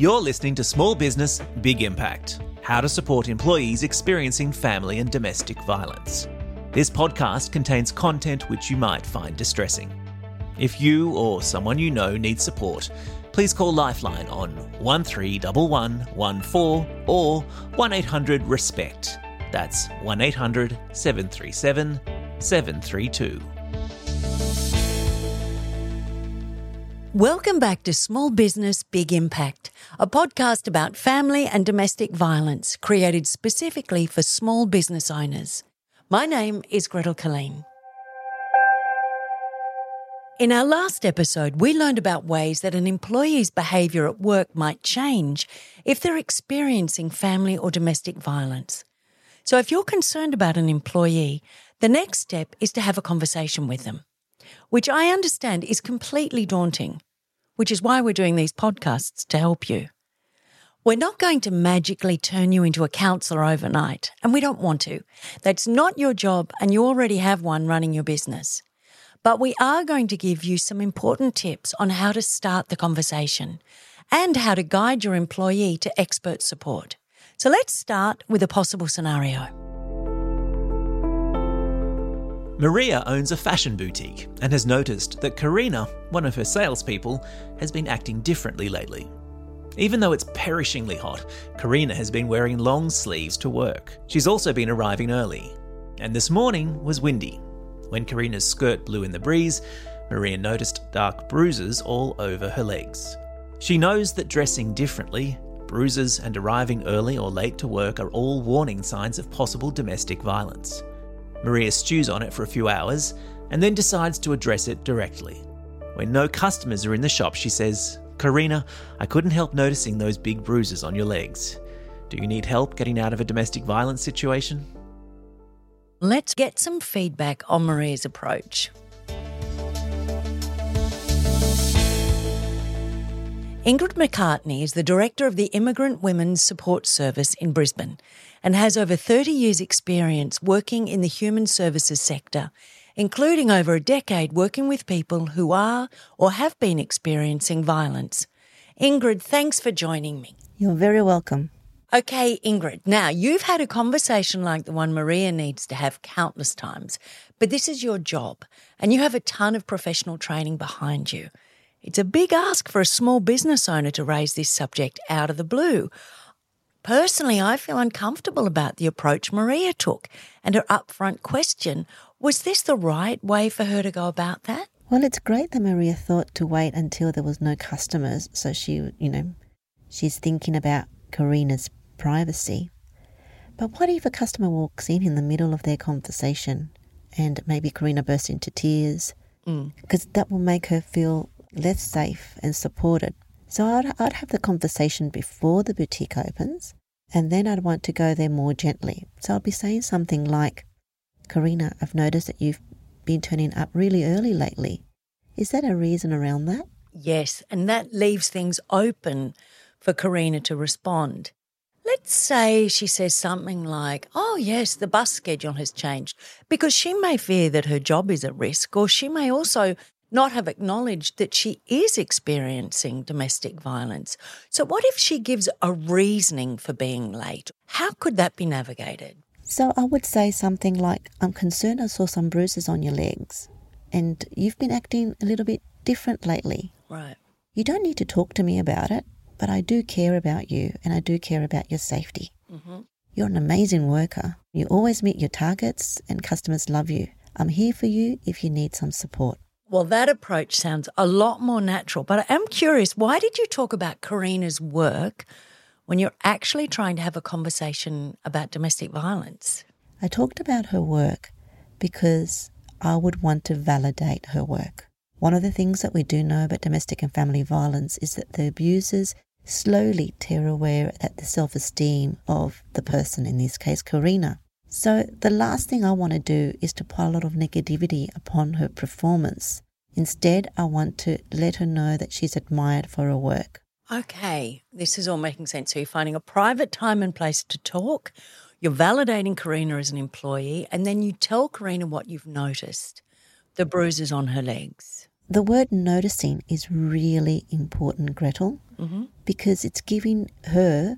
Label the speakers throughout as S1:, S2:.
S1: You're listening to Small Business, Big Impact How to Support Employees Experiencing Family and Domestic Violence. This podcast contains content which you might find distressing. If you or someone you know needs support, please call Lifeline on 131114 or 1800 RESPECT. That's 1800 737 732.
S2: Welcome back to Small Business Big Impact, a podcast about family and domestic violence created specifically for small business owners. My name is Gretel Killeen. In our last episode, we learned about ways that an employee's behaviour at work might change if they're experiencing family or domestic violence. So, if you're concerned about an employee, the next step is to have a conversation with them which I understand is completely daunting, which is why we're doing these podcasts to help you. We're not going to magically turn you into a counsellor overnight, and we don't want to. That's not your job, and you already have one running your business. But we are going to give you some important tips on how to start the conversation and how to guide your employee to expert support. So let's start with a possible scenario.
S1: Maria owns a fashion boutique and has noticed that Karina, one of her salespeople, has been acting differently lately. Even though it's perishingly hot, Karina has been wearing long sleeves to work. She's also been arriving early. And this morning was windy. When Karina's skirt blew in the breeze, Maria noticed dark bruises all over her legs. She knows that dressing differently, bruises, and arriving early or late to work are all warning signs of possible domestic violence. Maria stews on it for a few hours and then decides to address it directly. When no customers are in the shop, she says, Karina, I couldn't help noticing those big bruises on your legs. Do you need help getting out of a domestic violence situation?
S2: Let's get some feedback on Maria's approach. Ingrid Macartney is the director of the Immigrant Women's Support Service in Brisbane and has over 30 years' experience working in the human services sector, including over a decade working with people who are or have been experiencing violence. Ingrid, thanks for joining me.
S3: You're very welcome.
S2: Okay, Ingrid, now you've had a conversation like the one Maria needs to have countless times, but this is your job and you have a ton of professional training behind you. It's a big ask for a small business owner to raise this subject out of the blue. Personally, I feel uncomfortable about the approach Maria took and her upfront question was this the right way for her to go about that?
S3: Well, it's great that Maria thought to wait until there was no customers, so she, you know, she's thinking about Karina's privacy. But what if a customer walks in in the middle of their conversation and maybe Karina bursts into tears? Because mm. that will make her feel less safe and supported. So I'd, I'd have the conversation before the boutique opens, and then I'd want to go there more gently. So I'd be saying something like, Karina, I've noticed that you've been turning up really early lately. Is that a reason around that?
S2: Yes, and that leaves things open for Karina to respond. Let's say she says something like, Oh, yes, the bus schedule has changed, because she may fear that her job is at risk, or she may also not have acknowledged that she is experiencing domestic violence. So, what if she gives a reasoning for being late? How could that be navigated?
S3: So, I would say something like, I'm concerned I saw some bruises on your legs, and you've been acting a little bit different lately.
S2: Right.
S3: You don't need to talk to me about it, but I do care about you and I do care about your safety. Mm-hmm. You're an amazing worker. You always meet your targets, and customers love you. I'm here for you if you need some support.
S2: Well, that approach sounds a lot more natural, but I am curious why did you talk about Karina's work when you're actually trying to have a conversation about domestic violence?
S3: I talked about her work because I would want to validate her work. One of the things that we do know about domestic and family violence is that the abusers slowly tear away at the self esteem of the person, in this case, Karina. So the last thing I want to do is to pile a lot of negativity upon her performance. Instead, I want to let her know that she's admired for her work.
S2: Okay, this is all making sense. So you're finding a private time and place to talk. You're validating Karina as an employee, and then you tell Karina what you've noticed the bruises on her legs.
S3: The word noticing is really important, Gretel,
S2: Mm-hmm.
S3: because it's giving her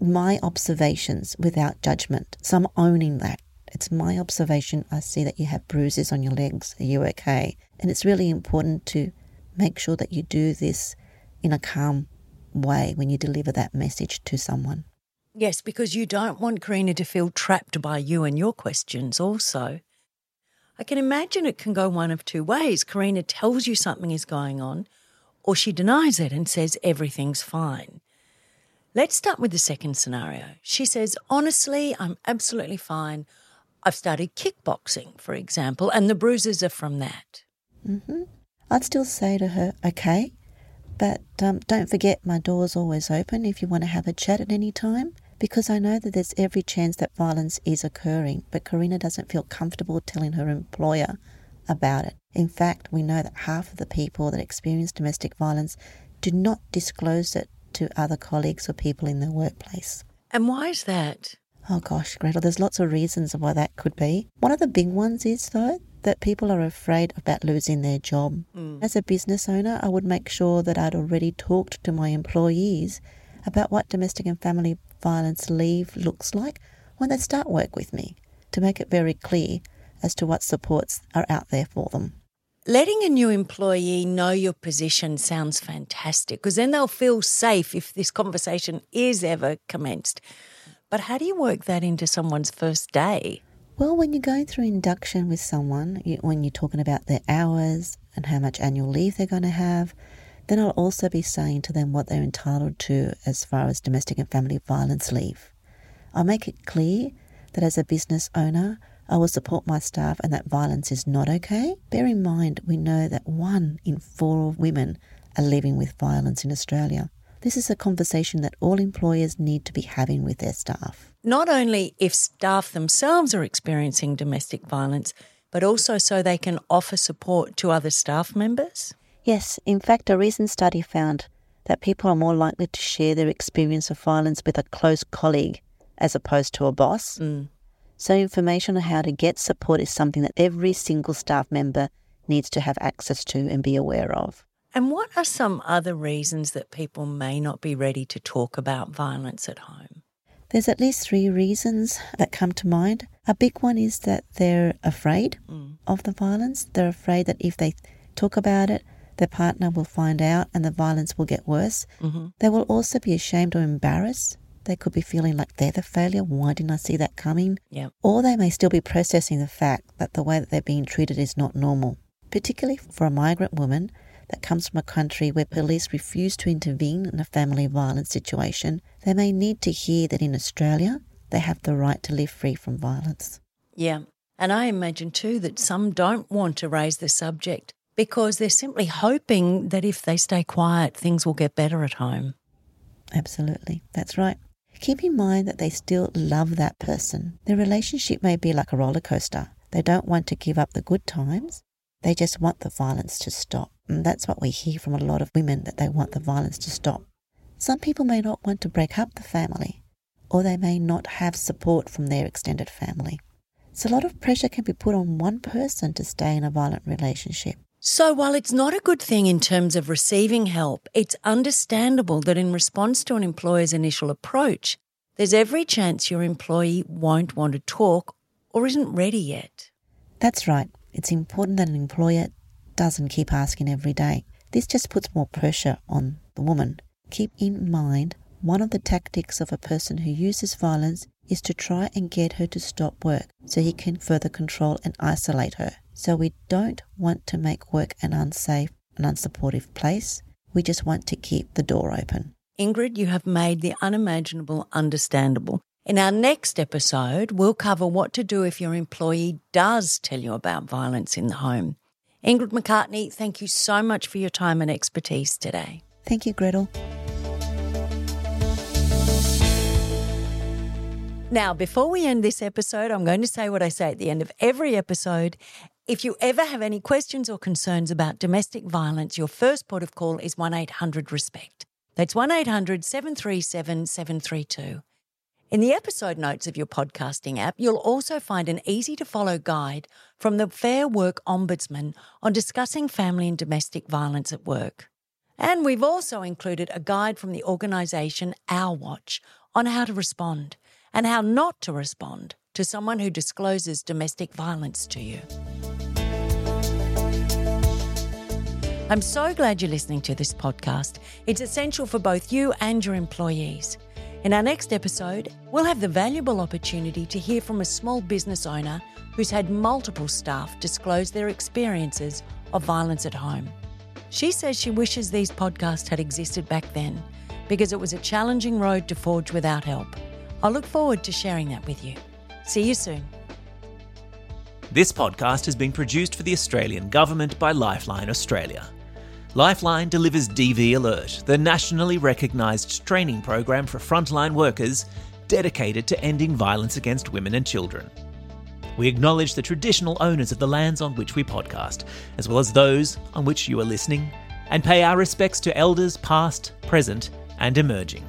S3: my observations without judgment. So I'm owning that. It's my observation. I see that you have bruises on your legs. Are you okay? And it's really important to make sure that you do this in a calm way when you deliver that message to someone.
S2: Yes, because you don't want Karina to feel trapped by you and your questions, also. I can imagine it can go one of two ways. Karina tells you something is going on, or she denies it and says everything's fine. Let's start with the second scenario. She says, Honestly, I'm absolutely fine. I've started kickboxing, for example, and the bruises are from that.
S3: I'd still say to her, okay, but um, don't forget my door's always open if you want to have a chat at any time, because I know that there's every chance that violence is occurring, but Karina doesn't feel comfortable telling her employer about it. In fact, we know that half of the people that experience domestic violence do not disclose it to other colleagues or people in their workplace.
S2: And why is that?
S3: Oh gosh, Gretel, there's lots of reasons why that could be. One of the big ones is, though, that people are afraid about losing their job. Mm. As a business owner, I would make sure that I'd already talked to my employees about what domestic and family violence leave looks like when they start work with me to make it very clear as to what supports are out there for them.
S2: Letting a new employee know your position sounds fantastic because then they'll feel safe if this conversation is ever commenced. But how do you work that into someone's first day?
S3: Well, when you're going through induction with someone, you, when you're talking about their hours and how much annual leave they're going to have, then I'll also be saying to them what they're entitled to as far as domestic and family violence leave. I'll make it clear that as a business owner, I will support my staff and that violence is not okay. Bear in mind, we know that one in four women are living with violence in Australia. This is a conversation that all employers need to be having with their staff.
S2: Not only if staff themselves are experiencing domestic violence, but also so they can offer support to other staff members?
S3: Yes, in fact, a recent study found that people are more likely to share their experience of violence with a close colleague as opposed to a boss. Mm. So, information on how to get support is something that every single staff member needs to have access to and be aware of.
S2: And what are some other reasons that people may not be ready to talk about violence at home?
S3: There's at least three reasons that come to mind. A big one is that they're afraid mm. of the violence. They're afraid that if they talk about it, their partner will find out and the violence will get worse. Mm-hmm. They will also be ashamed or embarrassed. They could be feeling like they're the failure. Why didn't I see that coming?
S2: Yeah.
S3: Or they may still be processing the fact that the way that they're being treated is not normal, particularly for a migrant woman that comes from a country where police refuse to intervene in a family violence situation. They may need to hear that in Australia, they have the right to live free from violence.
S2: Yeah. And I imagine too that some don't want to raise the subject because they're simply hoping that if they stay quiet, things will get better at home.
S3: Absolutely, that's right. Keep in mind that they still love that person. Their relationship may be like a roller coaster. They don't want to give up the good times, they just want the violence to stop. And that's what we hear from a lot of women that they want the violence to stop. Some people may not want to break up the family, or they may not have support from their extended family. So, a lot of pressure can be put on one person to stay in a violent relationship.
S2: So, while it's not a good thing in terms of receiving help, it's understandable that in response to an employer's initial approach, there's every chance your employee won't want to talk or isn't ready yet.
S3: That's right. It's important that an employer doesn't keep asking every day. This just puts more pressure on the woman. Keep in mind, one of the tactics of a person who uses violence is to try and get her to stop work so he can further control and isolate her. So we don't want to make work an unsafe and unsupportive place. We just want to keep the door open.
S2: Ingrid, you have made the unimaginable understandable. In our next episode, we'll cover what to do if your employee does tell you about violence in the home. Ingrid Macartney, thank you so much for your time and expertise today.
S3: Thank you, Gretel.
S2: Now, before we end this episode, I'm going to say what I say at the end of every episode. If you ever have any questions or concerns about domestic violence, your first port of call is 1 800 RESPECT. That's 1 800 737 732. In the episode notes of your podcasting app, you'll also find an easy to follow guide from the Fair Work Ombudsman on discussing family and domestic violence at work. And we've also included a guide from the organisation Our Watch on how to respond and how not to respond to someone who discloses domestic violence to you. I'm so glad you're listening to this podcast. It's essential for both you and your employees. In our next episode, we'll have the valuable opportunity to hear from a small business owner who's had multiple staff disclose their experiences of violence at home. She says she wishes these podcasts had existed back then because it was a challenging road to forge without help. I look forward to sharing that with you. See you soon.
S1: This podcast has been produced for the Australian Government by Lifeline Australia. Lifeline delivers DV Alert, the nationally recognised training program for frontline workers dedicated to ending violence against women and children. We acknowledge the traditional owners of the lands on which we podcast, as well as those on which you are listening, and pay our respects to elders past, present, and emerging.